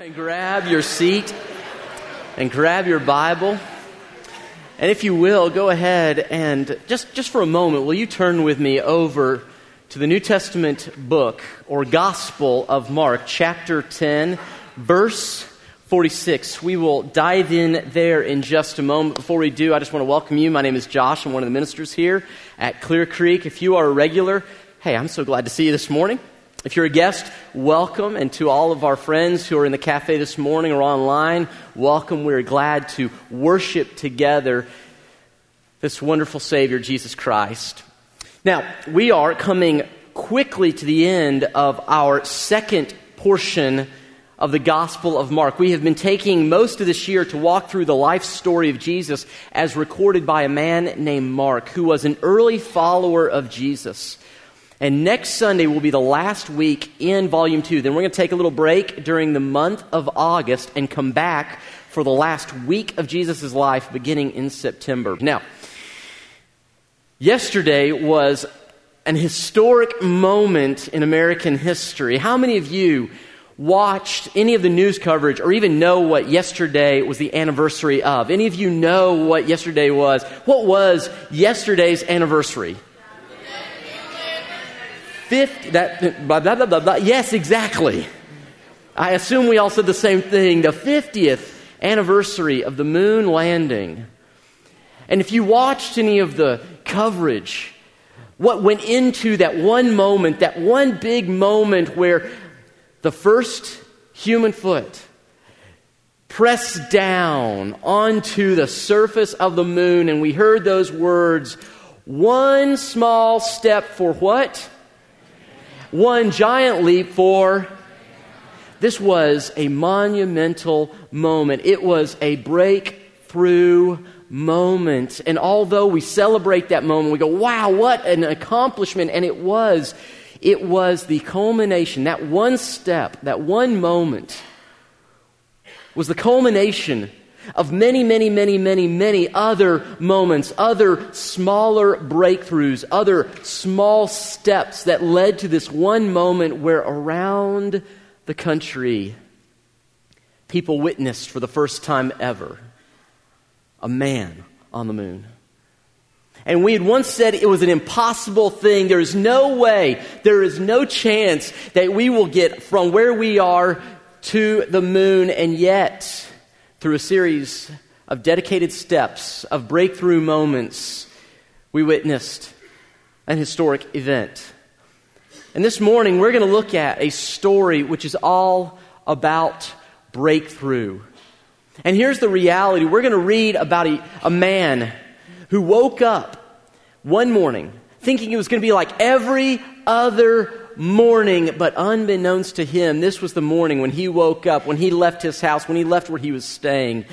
and grab your seat and grab your Bible. And if you will, go ahead and just, just for a moment, will you turn with me over to the New Testament book or Gospel of Mark, chapter 10, verse 46. We will dive in there in just a moment. Before we do, I just want to welcome you. My name is Josh. I'm one of the ministers here at Clear Creek. If you are a regular, hey, I'm so glad to see you this morning. If you're a guest, welcome. And to all of our friends who are in the cafe this morning or online, welcome. We're glad to worship together this wonderful Savior, Jesus Christ. Now, we are coming quickly to the end of our second portion of the Gospel of Mark. We have been taking most of this year to walk through the life story of Jesus as recorded by a man named Mark, who was an early follower of Jesus. And next Sunday will be the last week in Volume 2. Then we're going to take a little break during the month of August and come back for the last week of Jesus' life beginning in September. Now, yesterday was an historic moment in American history. How many of you watched any of the news coverage or even know what yesterday was the anniversary of? Any of you know what yesterday was? What was yesterday's anniversary? 50, that, blah, blah, blah, blah, Yes, exactly. I assume we all said the same thing. The 50th anniversary of the moon landing. And if you watched any of the coverage, what went into that one moment, that one big moment where the first human foot pressed down onto the surface of the moon, and we heard those words one small step for what? One giant leap for. This was a monumental moment. It was a breakthrough moment. And although we celebrate that moment, we go, wow, what an accomplishment. And it was. It was the culmination, that one step, that one moment was the culmination of many, many, many, many, many other moments, other smaller breakthroughs, other small steps that led to this one moment where around the country, people witnessed for the first time ever a man on the moon. And we had once said it was an impossible thing. There is no way, there is no chance that we will get from where we are to the moon, and yet, through a series of dedicated steps, of breakthrough moments, we witnessed an historic event. And this morning, we're going to look at a story which is all about breakthrough. And here's the reality we're going to read about a, a man who woke up one morning thinking it was going to be like every other morning, but unbeknownst to him, this was the morning when he woke up, when he left his house, when he left where he was staying.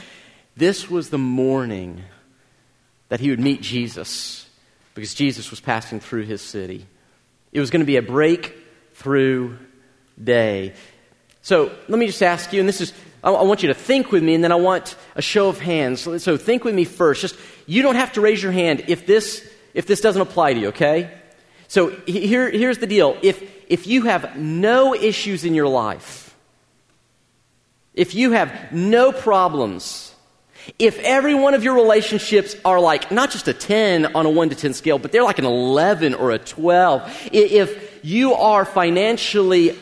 This was the morning that he would meet Jesus because Jesus was passing through his city. It was going to be a breakthrough day. So let me just ask you, and this is, I want you to think with me, and then I want a show of hands. So think with me first. Just, you don't have to raise your hand if this, if this doesn't apply to you, okay? So here, here's the deal. If, if you have no issues in your life, if you have no problems, if every one of your relationships are like not just a 10 on a 1 to 10 scale, but they're like an 11 or a 12, if you are financially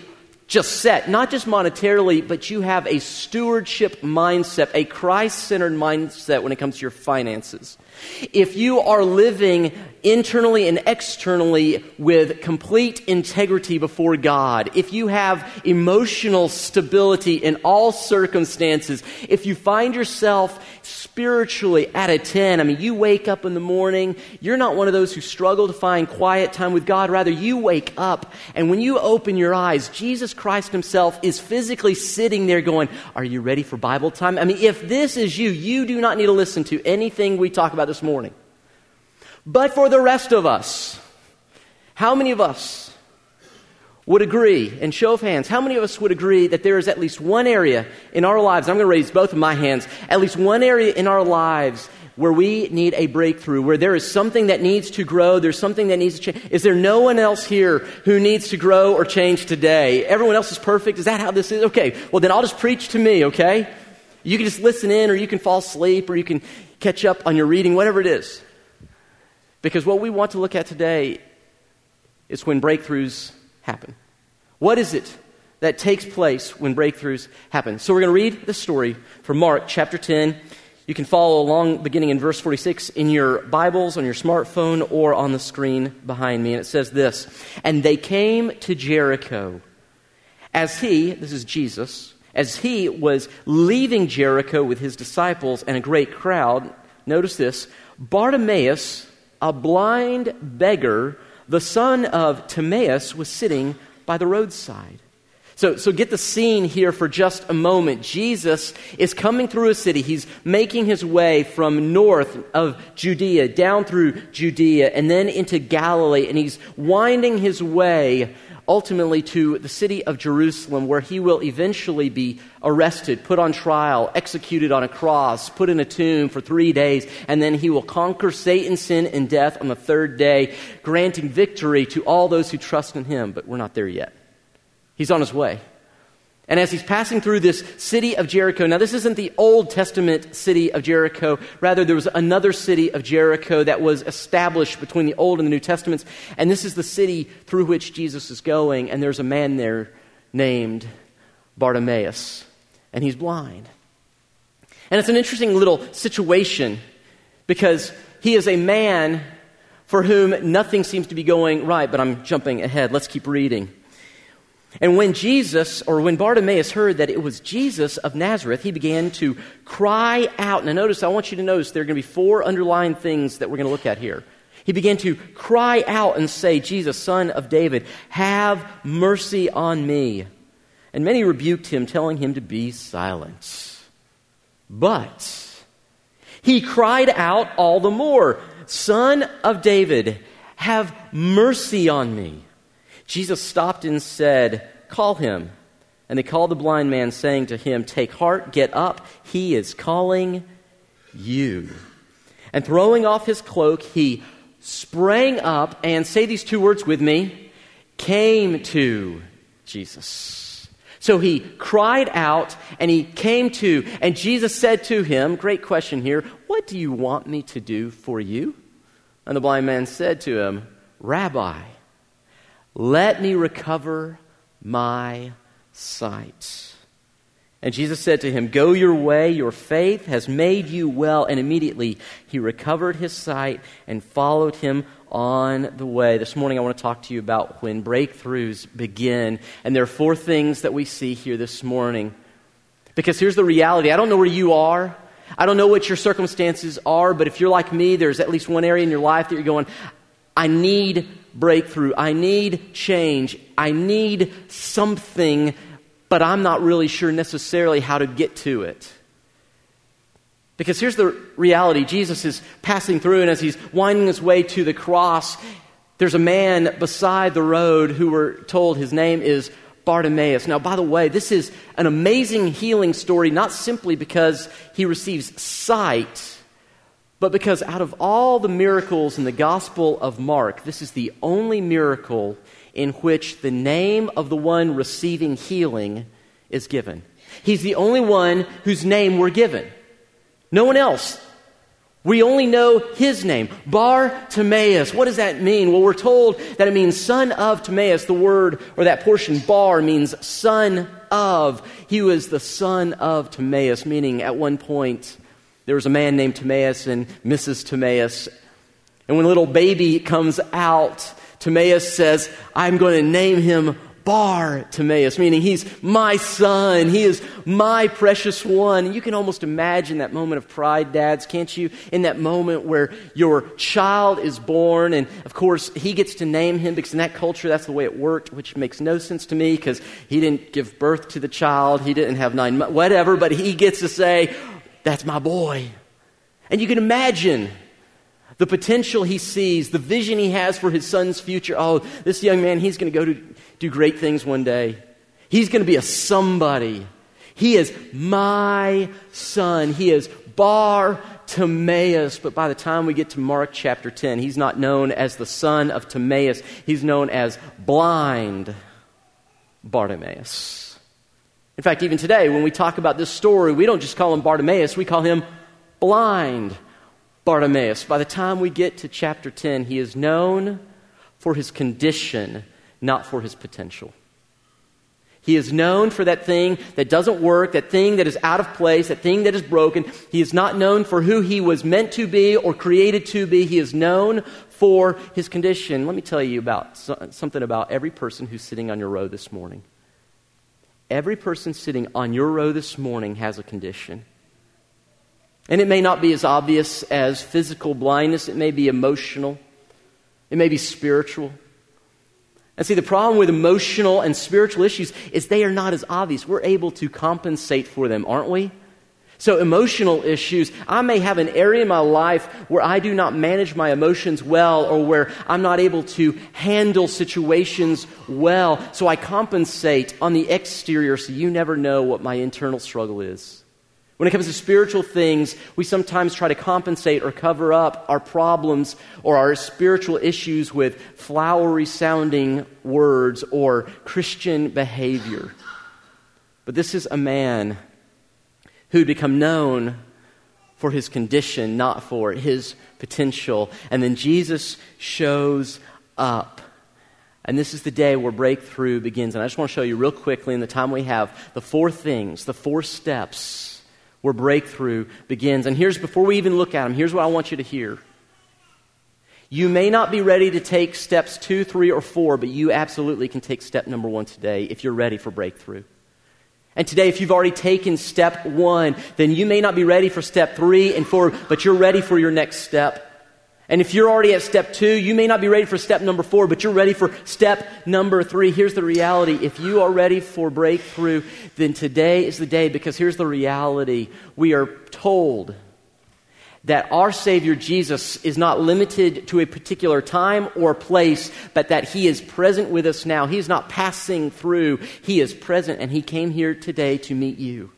just set, not just monetarily, but you have a stewardship mindset, a Christ centered mindset when it comes to your finances. If you are living internally and externally with complete integrity before God, if you have emotional stability in all circumstances, if you find yourself spiritually at a 10, I mean, you wake up in the morning, you're not one of those who struggle to find quiet time with God. Rather, you wake up, and when you open your eyes, Jesus Christ Himself is physically sitting there going, Are you ready for Bible time? I mean, if this is you, you do not need to listen to anything we talk about this morning. But for the rest of us, how many of us would agree, and show of hands, how many of us would agree that there is at least one area in our lives, I'm going to raise both of my hands, at least one area in our lives where we need a breakthrough, where there is something that needs to grow, there's something that needs to change. Is there no one else here who needs to grow or change today? Everyone else is perfect? Is that how this is? Okay, well then I'll just preach to me, okay? You can just listen in, or you can fall asleep, or you can catch up on your reading, whatever it is. Because what we want to look at today is when breakthroughs happen. What is it that takes place when breakthroughs happen? So we're going to read the story from Mark chapter 10. You can follow along beginning in verse 46 in your Bibles, on your smartphone, or on the screen behind me. And it says this And they came to Jericho. As he, this is Jesus, as he was leaving Jericho with his disciples and a great crowd, notice this Bartimaeus, a blind beggar, the son of Timaeus, was sitting by the roadside. So, so get the scene here for just a moment. Jesus is coming through a city. He's making his way from north of Judea down through Judea and then into Galilee, and he's winding his way ultimately to the city of Jerusalem, where he will eventually be arrested, put on trial, executed on a cross, put in a tomb for three days, and then he will conquer Satan, sin, and death on the third day, granting victory to all those who trust in him. But we're not there yet. He's on his way. And as he's passing through this city of Jericho, now this isn't the Old Testament city of Jericho. Rather, there was another city of Jericho that was established between the Old and the New Testaments. And this is the city through which Jesus is going. And there's a man there named Bartimaeus. And he's blind. And it's an interesting little situation because he is a man for whom nothing seems to be going right. But I'm jumping ahead. Let's keep reading. And when Jesus, or when Bartimaeus heard that it was Jesus of Nazareth, he began to cry out. Now, notice, I want you to notice there are going to be four underlying things that we're going to look at here. He began to cry out and say, Jesus, son of David, have mercy on me. And many rebuked him, telling him to be silent. But he cried out all the more, Son of David, have mercy on me. Jesus stopped and said, Call him. And they called the blind man, saying to him, Take heart, get up, he is calling you. And throwing off his cloak, he sprang up and, say these two words with me, came to Jesus. So he cried out and he came to, and Jesus said to him, Great question here, what do you want me to do for you? And the blind man said to him, Rabbi, let me recover my sight. And Jesus said to him, Go your way, your faith has made you well. And immediately he recovered his sight and followed him on the way. This morning I want to talk to you about when breakthroughs begin. And there are four things that we see here this morning. Because here's the reality I don't know where you are. I don't know what your circumstances are, but if you're like me, there's at least one area in your life that you're going, I need breakthrough. I need change. I need something, but I'm not really sure necessarily how to get to it. Because here's the reality Jesus is passing through, and as he's winding his way to the cross, there's a man beside the road who we're told his name is Bartimaeus. Now, by the way, this is an amazing healing story, not simply because he receives sight but because out of all the miracles in the Gospel of Mark, this is the only miracle in which the name of the one receiving healing is given. He's the only one whose name we're given. No one else. We only know his name, Bar Timaeus. What does that mean? Well, we're told that it means son of Timaeus. The word or that portion, Bar, means son of. He was the son of Timaeus, meaning at one point there was a man named Timaeus and Mrs. Timaeus. And when a little baby comes out, Timaeus says, I'm going to name him Bar Timaeus, meaning he's my son. He is my precious one. And you can almost imagine that moment of pride, dads, can't you? In that moment where your child is born, and of course, he gets to name him because in that culture, that's the way it worked, which makes no sense to me because he didn't give birth to the child. He didn't have nine months, whatever, but he gets to say, that's my boy. And you can imagine the potential he sees, the vision he has for his son's future. Oh, this young man, he's going to go to do great things one day. He's going to be a somebody. He is my son. He is Bar Timaeus, but by the time we get to Mark chapter 10, he's not known as the son of Timaeus. He's known as blind Bartimaeus. In fact, even today, when we talk about this story, we don't just call him Bartimaeus, we call him blind Bartimaeus. By the time we get to chapter 10, he is known for his condition, not for his potential. He is known for that thing that doesn't work, that thing that is out of place, that thing that is broken. He is not known for who he was meant to be or created to be. He is known for his condition. Let me tell you about something about every person who's sitting on your row this morning. Every person sitting on your row this morning has a condition. And it may not be as obvious as physical blindness, it may be emotional, it may be spiritual. And see, the problem with emotional and spiritual issues is they are not as obvious. We're able to compensate for them, aren't we? So, emotional issues, I may have an area in my life where I do not manage my emotions well or where I'm not able to handle situations well. So, I compensate on the exterior so you never know what my internal struggle is. When it comes to spiritual things, we sometimes try to compensate or cover up our problems or our spiritual issues with flowery sounding words or Christian behavior. But this is a man who'd become known for his condition, not for his potential. And then Jesus shows up. And this is the day where breakthrough begins. And I just want to show you real quickly in the time we have the four things, the four steps where breakthrough begins. And here's, before we even look at them, here's what I want you to hear. You may not be ready to take steps two, three, or four, but you absolutely can take step number one today if you're ready for breakthrough. And today, if you've already taken step one, then you may not be ready for step three and four, but you're ready for your next step. And if you're already at step two, you may not be ready for step number four, but you're ready for step number three. Here's the reality. If you are ready for breakthrough, then today is the day because here's the reality. We are told that our Savior Jesus is not limited to a particular time or place, but that He is present with us now. He is not passing through, He is present, and He came here today to meet you.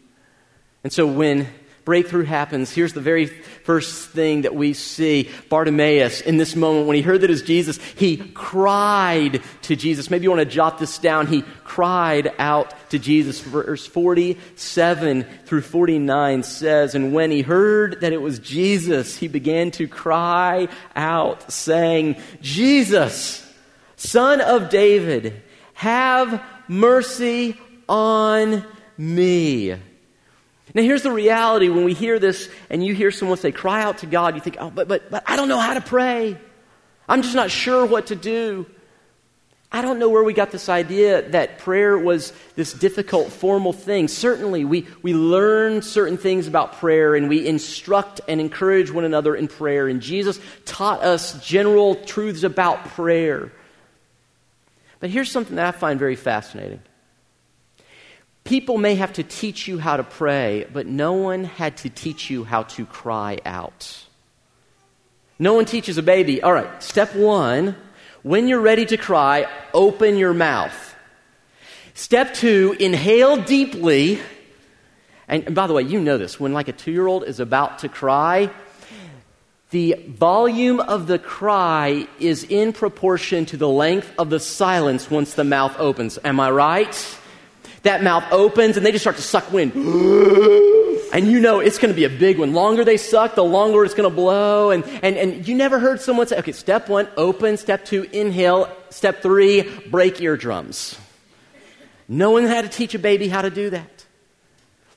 And so when breakthrough happens, here's the very first thing that we see Bartimaeus in this moment. When he heard that it was Jesus, he cried to Jesus. Maybe you want to jot this down. He cried out to Jesus. Verse 47 through 49 says, And when he heard that it was Jesus, he began to cry out, saying, Jesus, son of David, have mercy on me. Now, here's the reality when we hear this and you hear someone say, cry out to God, you think, oh, but, but, but I don't know how to pray. I'm just not sure what to do. I don't know where we got this idea that prayer was this difficult, formal thing. Certainly, we, we learn certain things about prayer and we instruct and encourage one another in prayer. And Jesus taught us general truths about prayer. But here's something that I find very fascinating People may have to teach you how to pray, but no one had to teach you how to cry out. No one teaches a baby, all right, step one, when you're ready to cry, open your mouth. Step two, inhale deeply. And, by the way, you know this. When like a two year old is about to cry, the volume of the cry is in proportion to the length of the silence once the mouth opens. Am I right? That mouth opens and they just start to suck wind. and you know it's going to be a big one. Longer they suck, the longer it's going to blow. And, and, and you never heard someone say, okay, step one, open. Step two, inhale. Step three, break eardrums. No one had to teach a baby how to do that.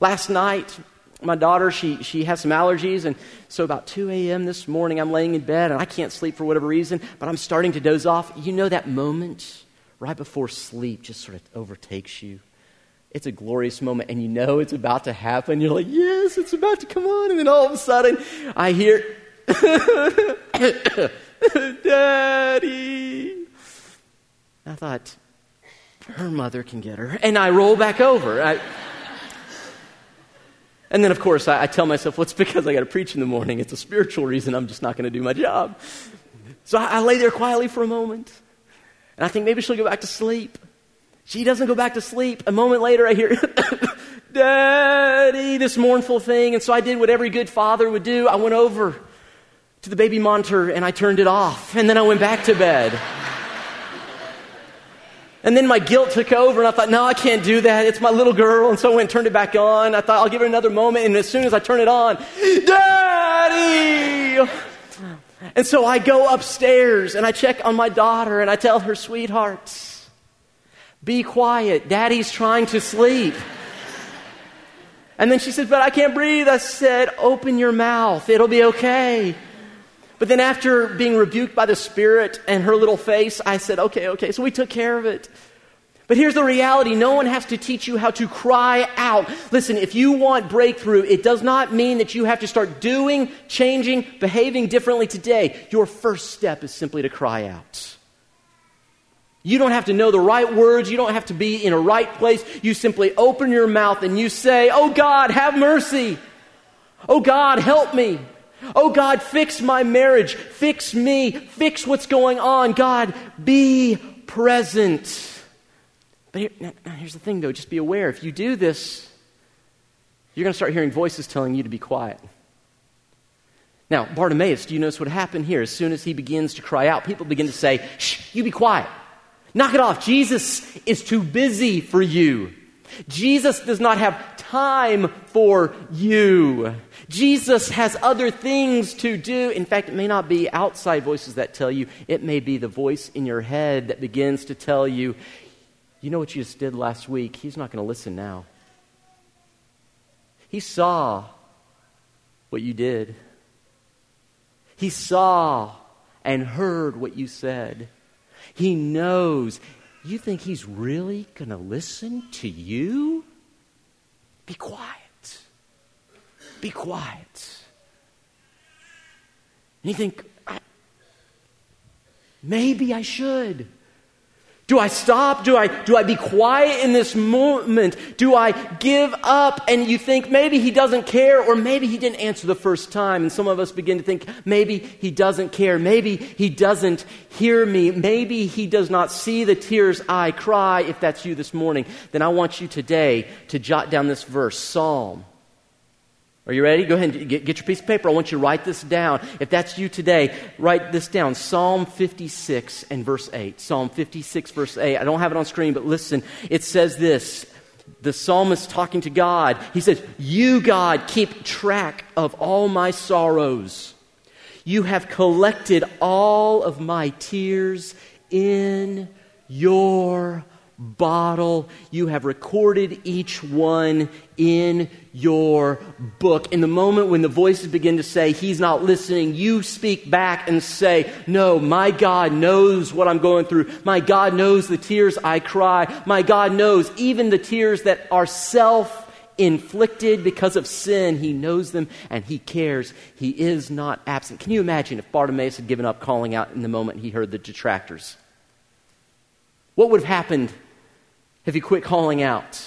Last night, my daughter, she, she has some allergies, and so about 2 a.m. this morning, I'm laying in bed, and I can't sleep for whatever reason, but I'm starting to doze off. You know that moment right before sleep just sort of overtakes you? It's a glorious moment and you know it's about to happen. You're like, yes, it's about to come on. And then all of a sudden, I hear, Daddy. I thought, her mother can get her. And I roll back over. I, and then, of course, I, I tell myself, well, it's because I got to preach in the morning. It's a spiritual reason. I'm just not going to do my job. So I, I lay there quietly for a moment. And I think maybe she'll go back to sleep. She doesn't go back to sleep. A moment later, I hear, Daddy. this mournful thing. And so I did what every good father would do. I went over to the baby monitor and I turned it off. And then I went back to bed. And then my guilt took over, and I thought, no, I can't do that. It's my little girl. And so I went and turned it back on. I thought, I'll give her another moment. And as soon as I turn it on, Daddy! And so I go upstairs and I check on my daughter and I tell her, sweetheart, be quiet. Daddy's trying to sleep. And then she said, But I can't breathe. I said, Open your mouth. It'll be okay. But then after being rebuked by the Spirit and her little face, I said, okay, okay. So we took care of it. But here's the reality no one has to teach you how to cry out. Listen, if you want breakthrough, it does not mean that you have to start doing, changing, behaving differently today. Your first step is simply to cry out. You don't have to know the right words. You don't have to be in a right place. You simply open your mouth and you say, Oh God, have mercy. Oh God, help me. Oh God, fix my marriage. Fix me. Fix what's going on. God, be present. But here, now, here's the thing, though. Just be aware. If you do this, you're going to start hearing voices telling you to be quiet. Now, Bartimaeus, do you notice what happened here? As soon as he begins to cry out, people begin to say, Shh, you be quiet. Knock it off. Jesus is too busy for you. Jesus does not have time for you. Jesus has other things to do. In fact, it may not be outside voices that tell you, it may be the voice in your head that begins to tell you, you know what you just did last week? He's not going to listen now. He saw what you did, he saw and heard what you said. He knows. You think he's really going to listen to you? Be quiet. Be quiet. And you think, maybe I should. Do I stop? Do I, do I be quiet in this moment? Do I give up? And you think maybe he doesn't care, or maybe he didn't answer the first time. And some of us begin to think maybe he doesn't care. Maybe he doesn't hear me. Maybe he does not see the tears I cry. If that's you this morning, then I want you today to jot down this verse Psalm are you ready? Go ahead and get, get, your piece of paper. I want you to write this down. If that's you today, write this down. Psalm 56 and verse 8. Psalm 56, verse 8. I don't have it on screen, but listen. It says this. The psalmist talking to God. He says, You, God, keep track of all my sorrows. You have collected all of my tears in your bottle. You have recorded each one in your book. In the moment when the voices begin to say, He's not listening, you speak back and say, No, my God knows what I'm going through. My God knows the tears I cry. My God knows even the tears that are self inflicted because of sin. He knows them and he cares. He is not absent. Can you imagine if Bartimaeus had given up calling out in the moment he heard the detractors? What would have happened if you quit calling out?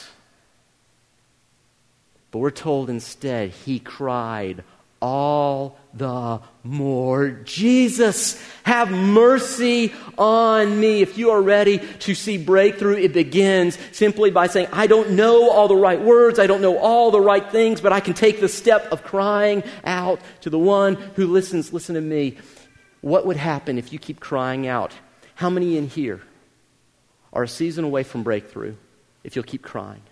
But we're told instead he cried all the more. Jesus, have mercy on me. If you are ready to see breakthrough, it begins simply by saying, I don't know all the right words, I don't know all the right things, but I can take the step of crying out to the one who listens. Listen to me. What would happen if you keep crying out? How many in here are a season away from breakthrough if you'll keep crying?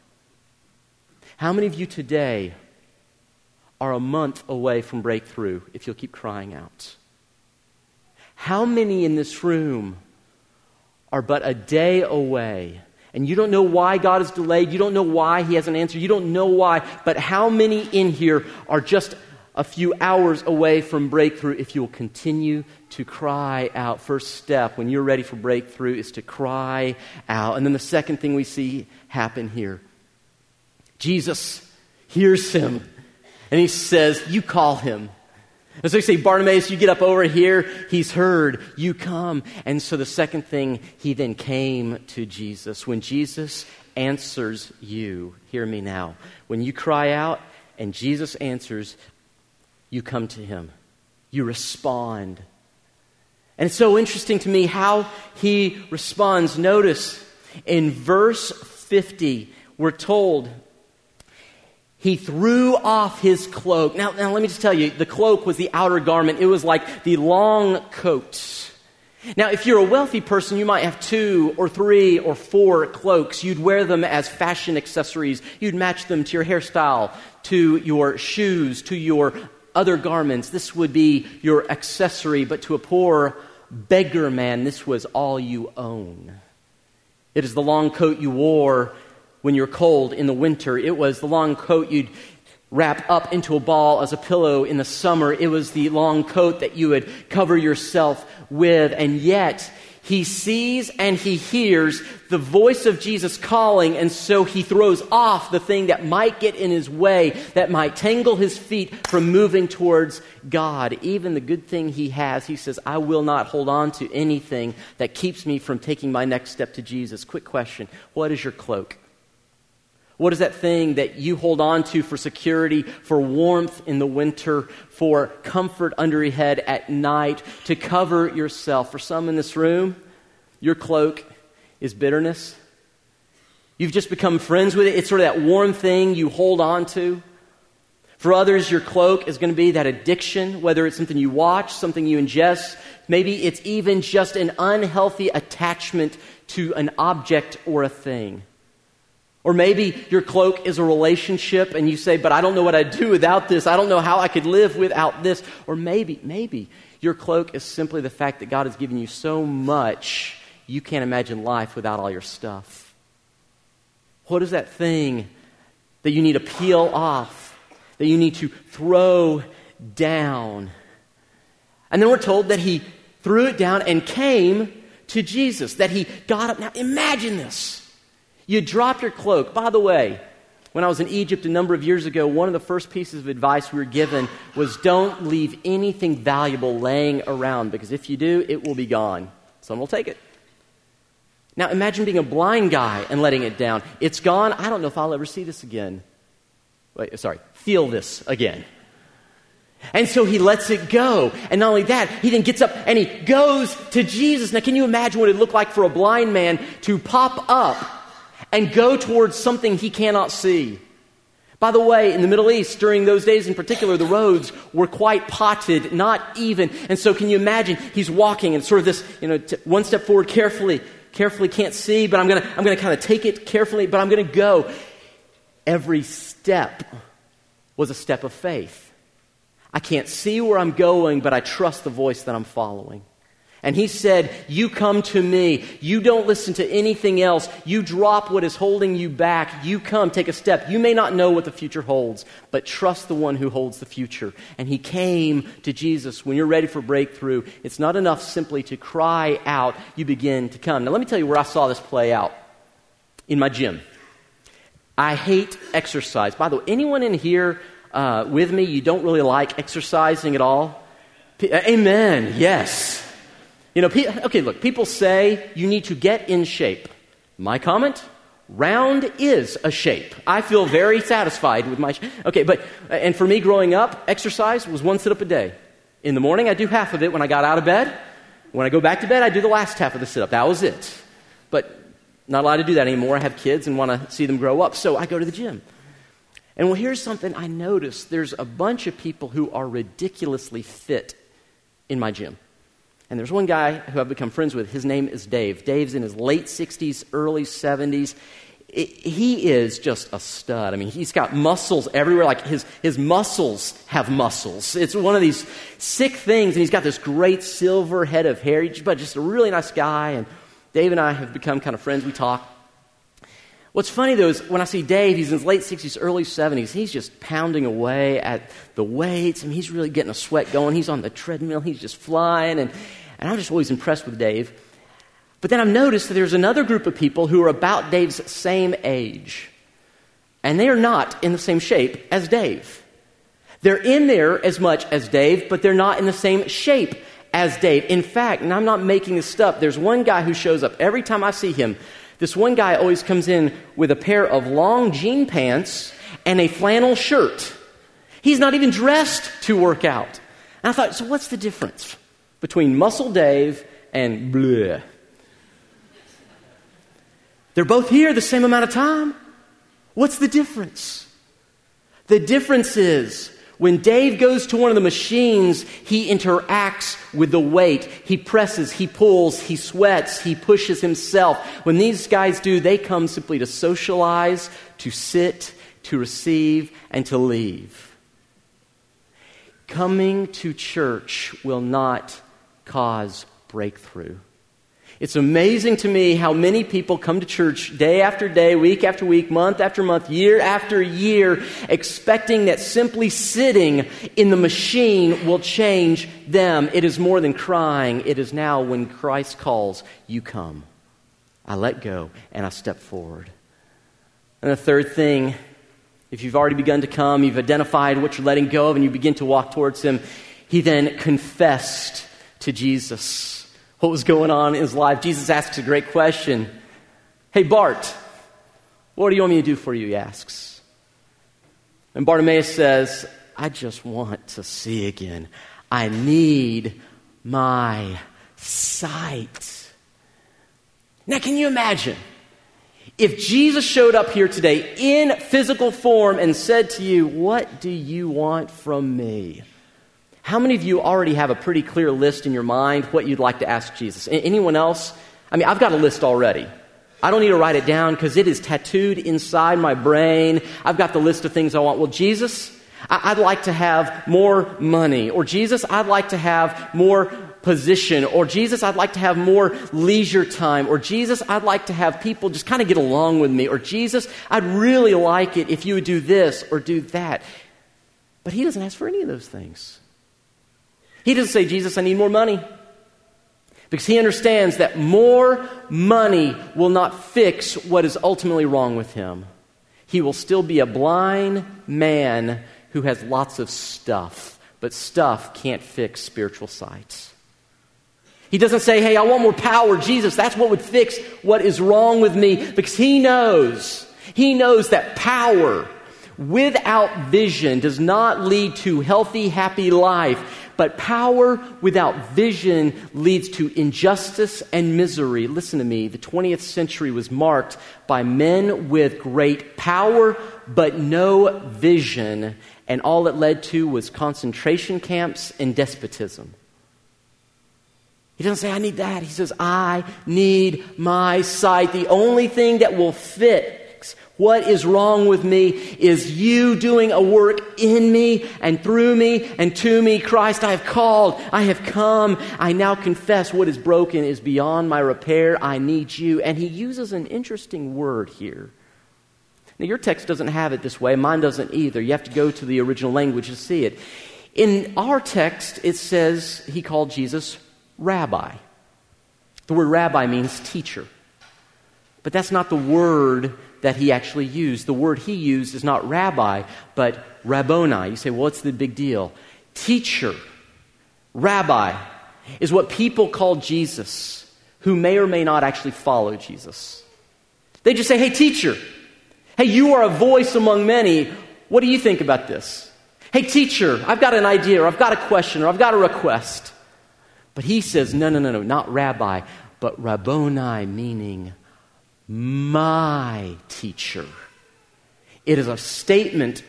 How many of you today are a month away from breakthrough if you'll keep crying out? How many in this room are but a day away? And you don't know why God is delayed. You don't know why He hasn't answered. You don't know why. But how many in here are just a few hours away from breakthrough if you will continue to cry out? First step when you're ready for breakthrough is to cry out. And then the second thing we see happen here Jesus hears him and he says, You call him. And so you say, Bartimaeus, you get up over here. He's heard. You come. And so the second thing, he then came to Jesus. When Jesus answers you, hear me now. When you cry out and Jesus answers, you come to him. You respond. And it's so interesting to me how he responds. Notice in verse 50, we're told he threw off his cloak. Now, now, let me just tell you the cloak was the outer garment, it was like the long coat. Now, if you're a wealthy person, you might have two or three or four cloaks. You'd wear them as fashion accessories. You'd match them to your hairstyle, to your shoes, to your other garments. This would be your accessory, but to a poor beggar man, this was all you own. It is the long coat you wore when you're cold in the winter. It was the long coat you'd wrap up into a ball as a pillow in the summer. It was the long coat that you would cover yourself with. And yet, he sees and he hears the voice of Jesus calling, and so he throws off the thing that might get in his way, that might tangle his feet from moving towards God. Even the good thing he has, he says, I will not hold on to anything that keeps me from taking my next step to Jesus. Quick question What is your cloak? What is that thing that you hold on to for security, for warmth in the winter, for comfort under your head at night, to cover yourself? For some in this room, your cloak is bitterness. You've just become friends with it. It's sort of that warm thing you hold on to. For others, your cloak is going to be that addiction, whether it's something you watch, something you ingest. Maybe it's even just an unhealthy attachment to an object or a thing. Or maybe your cloak is a relationship and you say, but I don't know what I'd do without this. I don't know how I could live without this. Or maybe, maybe your cloak is simply the fact that God has given you so much, you can't imagine life without all your stuff. What is that thing that you need to peel off, that you need to throw down? And then we're told that he threw it down and came to Jesus, that he got up. Now imagine this. You drop your cloak. By the way, when I was in Egypt a number of years ago, one of the first pieces of advice we were given was don't leave anything valuable laying around because if you do, it will be gone. Someone will take it. Now imagine being a blind guy and letting it down. It's gone. I don't know if I'll ever see this again. Wait, sorry, feel this again. And so he lets it go. And not only that, he then gets up and he goes to Jesus. Now, can you imagine what it looked like for a blind man to pop up and go towards something he cannot see. By the way, in the Middle East, during those days in particular, the roads were quite potted, not even. And so, can you imagine? He's walking and sort of this, you know, t- one step forward carefully, carefully, can't see, but I'm going to I'm going to kind of take it carefully, but I'm going to go. Every step was a step of faith. I can't see where I'm going, but I trust the voice that I'm following. And he said, You come to me. You don't listen to anything else. You drop what is holding you back. You come, take a step. You may not know what the future holds, but trust the one who holds the future. And he came to Jesus. When you're ready for breakthrough, it's not enough simply to cry out. You begin to come. Now, let me tell you where I saw this play out in my gym. I hate exercise. By the way, anyone in here uh, with me, you don't really like exercising at all? P- Amen. Yes. You know, pe- okay, look, people say you need to get in shape. My comment? Round is a shape. I feel very satisfied with my. Okay, but, and for me growing up, exercise was one sit up a day. In the morning, I do half of it when I got out of bed. When I go back to bed, I do the last half of the sit up. That was it. But not allowed to do that anymore. I have kids and want to see them grow up, so I go to the gym. And well, here's something I noticed there's a bunch of people who are ridiculously fit in my gym. And there's one guy who I've become friends with. His name is Dave. Dave's in his late 60s, early 70s. It, he is just a stud. I mean, he's got muscles everywhere. Like his, his muscles have muscles. It's one of these sick things. And he's got this great silver head of hair. He's but just a really nice guy. And Dave and I have become kind of friends. We talk. What's funny though is when I see Dave, he's in his late 60s, early 70s, he's just pounding away at the weights. Mean, he's really getting a sweat going. He's on the treadmill, he's just flying. And, and I'm just always impressed with Dave. But then I've noticed that there's another group of people who are about Dave's same age. And they are not in the same shape as Dave. They're in there as much as Dave, but they're not in the same shape as Dave. In fact, and I'm not making this up, there's one guy who shows up every time I see him this one guy always comes in with a pair of long jean pants and a flannel shirt. He's not even dressed to work out. And I thought, so what's the difference between Muscle Dave and bleh? They're both here the same amount of time. What's the difference? The difference is when Dave goes to one of the machines, he interacts with the weight. He presses, he pulls, he sweats, he pushes himself. When these guys do, they come simply to socialize, to sit, to receive, and to leave. Coming to church will not cause breakthrough. It's amazing to me how many people come to church day after day, week after week, month after month, year after year, expecting that simply sitting in the machine will change them. It is more than crying. It is now when Christ calls, you come. I let go and I step forward. And the third thing, if you've already begun to come, you've identified what you're letting go of, and you begin to walk towards Him, He then confessed to Jesus what was going on in his life, Jesus asks a great question Hey, Bart, what do you want me to do for you? He asks. And Bartimaeus says, I just want to see again. I need my sight. Now, can you imagine if Jesus showed up here today in physical form and said to you, What do you want from me? How many of you already have a pretty clear list in your mind what you'd like to ask Jesus? Anyone else? I mean, I've got a list already. I don't need to write it down because it is tattooed inside my brain. I've got the list of things I want. Well, Jesus, I'd like to have more money. Or Jesus, I'd like to have more position. Or Jesus, I'd like to have more leisure time. Or Jesus, I'd like to have people just kind of get along with me. Or Jesus, I'd really like it if you would do this or do that. But he doesn't ask for any of those things. He doesn't say, Jesus, I need more money. Because he understands that more money will not fix what is ultimately wrong with him. He will still be a blind man who has lots of stuff, but stuff can't fix spiritual sight. He doesn't say, Hey, I want more power, Jesus. That's what would fix what is wrong with me. Because he knows, he knows that power without vision does not lead to healthy, happy life. But power without vision leads to injustice and misery. Listen to me. The 20th century was marked by men with great power, but no vision. And all it led to was concentration camps and despotism. He doesn't say, I need that. He says, I need my sight. The only thing that will fit what is wrong with me is you doing a work in me and through me and to me. Christ, I have called. I have come. I now confess what is broken is beyond my repair. I need you. And he uses an interesting word here. Now, your text doesn't have it this way. Mine doesn't either. You have to go to the original language to see it. In our text, it says he called Jesus rabbi. The word rabbi means teacher. But that's not the word that he actually used. The word he used is not rabbi, but rabboni. You say, well, what's the big deal? Teacher, rabbi, is what people call Jesus, who may or may not actually follow Jesus. They just say, hey, teacher, hey, you are a voice among many. What do you think about this? Hey, teacher, I've got an idea, or I've got a question, or I've got a request. But he says, no, no, no, no, not rabbi, but rabboni, meaning my teacher. It is a statement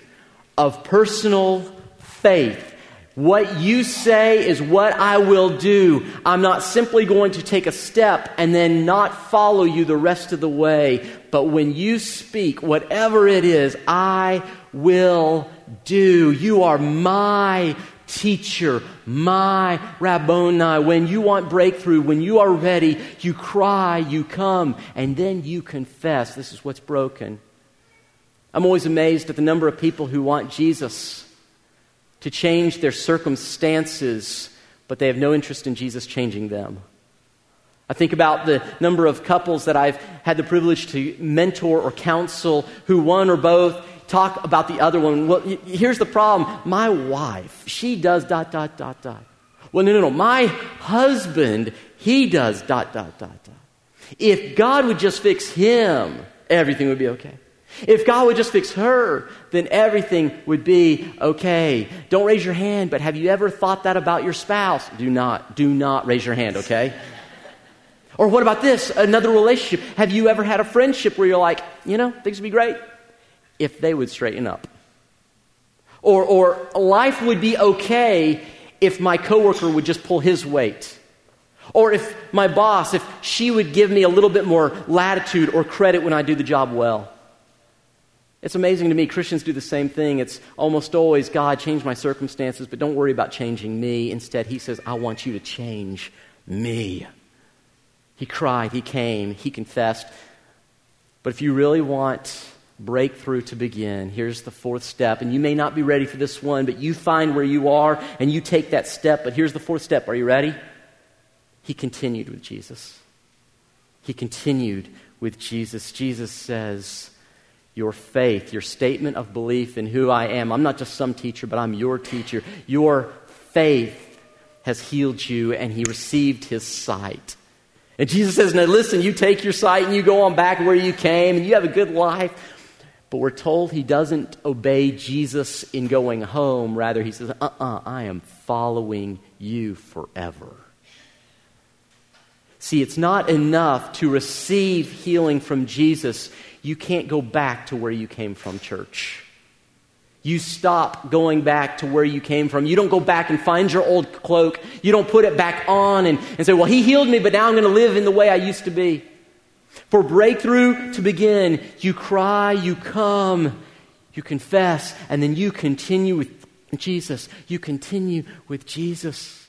of personal faith. What you say is what I will do. I'm not simply going to take a step and then not follow you the rest of the way. But when you speak, whatever it is, I will do. You are my teacher, my Rabboni. When you want breakthrough, when you are ready, you cry, you come, and then you confess this is what's broken. I'm always amazed at the number of people who want Jesus to change their circumstances, but they have no interest in Jesus changing them. I think about the number of couples that I've had the privilege to mentor or counsel who one or both talk about the other one. Well, here's the problem. My wife, she does dot, dot, dot, dot. Well, no, no, no. My husband, he does dot, dot, dot, dot. If God would just fix him, everything would be okay. If God would just fix her, then everything would be okay. Don't raise your hand, but have you ever thought that about your spouse? Do not, do not raise your hand, okay? Or what about this? Another relationship. Have you ever had a friendship where you're like, you know, things would be great? If they would straighten up. Or, or life would be okay if my coworker would just pull his weight. Or if my boss, if she would give me a little bit more latitude or credit when I do the job well. It's amazing to me. Christians do the same thing. It's almost always, God, change my circumstances, but don't worry about changing me. Instead, He says, I want you to change me. He cried, He came, He confessed. But if you really want breakthrough to begin, here's the fourth step. And you may not be ready for this one, but you find where you are and you take that step. But here's the fourth step. Are you ready? He continued with Jesus. He continued with Jesus. Jesus says, Your faith, your statement of belief in who I am, I'm not just some teacher, but I'm your teacher. Your faith has healed you, and he received his sight. And Jesus says, Now listen, you take your sight and you go on back where you came, and you have a good life. But we're told he doesn't obey Jesus in going home. Rather, he says, Uh uh-uh, uh I am following you forever. See, it's not enough to receive healing from Jesus. You can't go back to where you came from, church. You stop going back to where you came from. You don't go back and find your old cloak. You don't put it back on and, and say, Well, he healed me, but now I'm going to live in the way I used to be. For breakthrough to begin, you cry, you come, you confess, and then you continue with Jesus. You continue with Jesus.